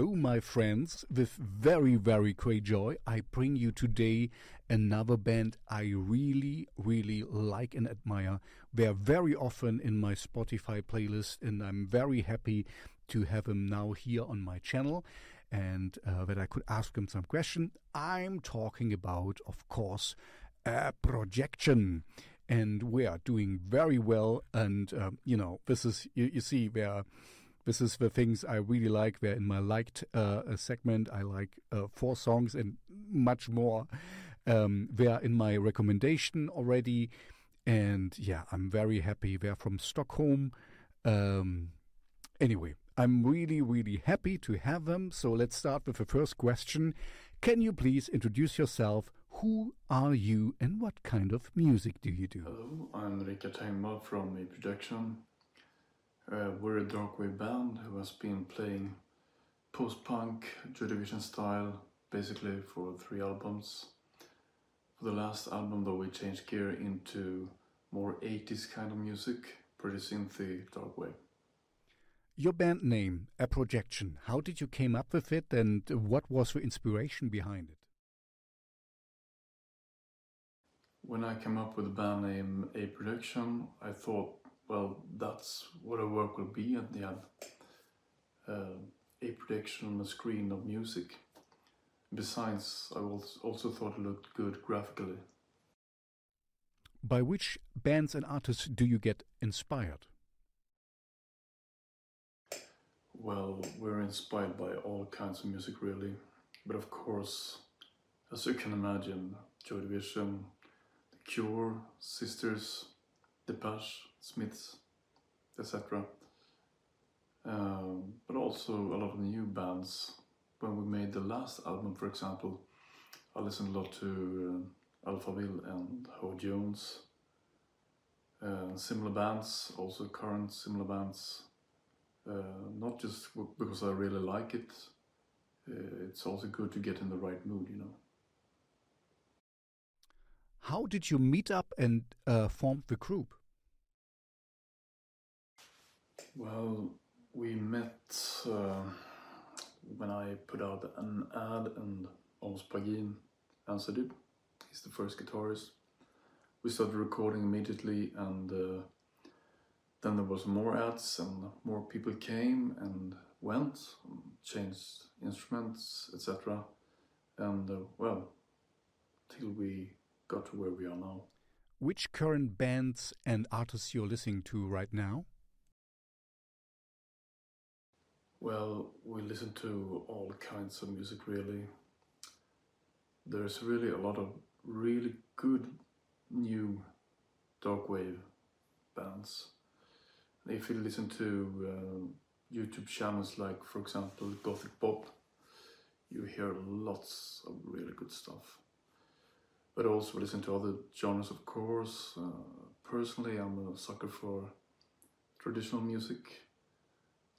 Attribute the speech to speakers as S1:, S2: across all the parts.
S1: Hello, my friends. With very, very great joy, I bring you today another band I really, really like and admire. They're very often in my Spotify playlist, and I'm very happy to have them now here on my channel and uh, that I could ask them some question. I'm talking about, of course, projection. And we are doing very well. And, um, you know, this is, you, you see, we are this is the things I really like. They're in my liked uh, segment. I like uh, four songs and much more. Um, they're in my recommendation already. And yeah, I'm very happy. They're from Stockholm. Um, anyway, I'm really, really happy to have them. So let's start with the first question. Can you please introduce yourself? Who are you and what kind of music do you do?
S2: Hello, I'm Rickard Tengvall from A Projection. Uh, we're a darkwave band who has been playing post-punk, Joy Division style, basically for three albums. For the last album though we changed gear into more 80s kind of music, pretty synthy darkwave.
S1: Your band name, A Projection, how did you came up with it and what was the inspiration behind it?
S2: When I came up with the band name A Projection, I thought well, that's what our work will be at the end. Uh, a projection on a screen of music. Besides, I also thought it looked good graphically.
S1: By which bands and artists do you get inspired?
S2: Well, we're inspired by all kinds of music, really. But of course, as you can imagine, Joy Division, The Cure, Sisters, Depeche, Smiths, etc. Um, but also a lot of new bands. When we made the last album, for example, I listened a lot to uh, Alphaville and Ho Jones. Uh, similar bands, also current similar bands. Uh, not just because I really like it, uh, it's also good to get in the right mood, you know.
S1: How did you meet up and uh, form the group?
S2: Well, we met uh, when I put out an ad and Ons Pagin answered it. He's the first guitarist. We started recording immediately and uh, then there was more ads and more people came and went, changed instruments, etc. And uh, well, till we got to where we are now.
S1: Which current bands and artists you're listening to right now?
S2: Well, we listen to all kinds of music really. There's really a lot of really good new darkwave bands. If you listen to uh, YouTube channels like, for example, Gothic Pop, you hear lots of really good stuff. But also listen to other genres, of course. Uh, personally, I'm a sucker for traditional music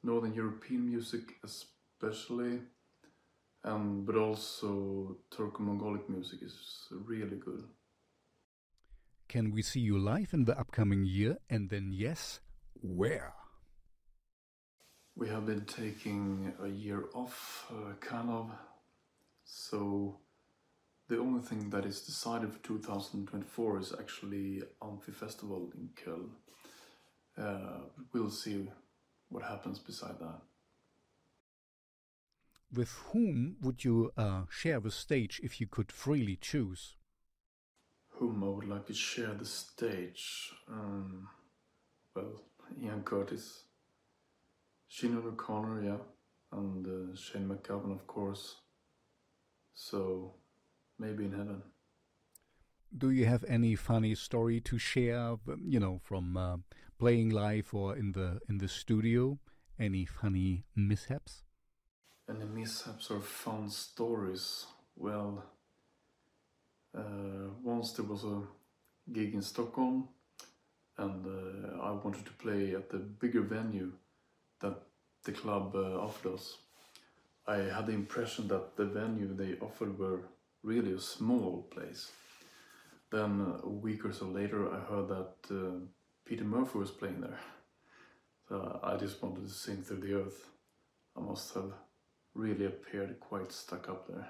S2: Northern European music especially, um, but also Turco-Mongolic music is really good.
S1: Can we see you live in the upcoming year? And then, yes, where?
S2: We have been taking a year off, uh, kind of. So, the only thing that is decided for 2024 is actually Amphi Festival in Köln. Uh, we'll see what happens beside that.
S1: With whom would you uh, share the stage if you could freely choose?
S2: Whom I would like to share the stage? Um, well, Ian Curtis, Sinead O'Connor, yeah, and uh, Shane MacGowan, of course. So, maybe in heaven.
S1: Do you have any funny story to share, you know, from uh, playing live or in the in the studio? Any funny mishaps?
S2: Any mishaps or fun stories? Well, uh, once there was a gig in Stockholm, and uh, I wanted to play at the bigger venue that the club uh, offered us. I had the impression that the venue they offered were really a small place. Then a week or so later, I heard that uh, Peter Murphy was playing there. So I just wanted to sing through the earth. I must have really appeared quite stuck up there.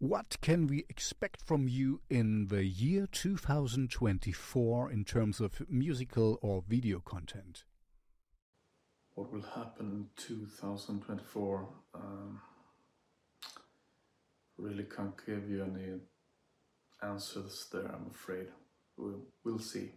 S1: What can we expect from you in the year 2024 in terms of musical or video content?
S2: What will happen in 2024? Um, really can't give you any answers there, I'm afraid. We'll, we'll see.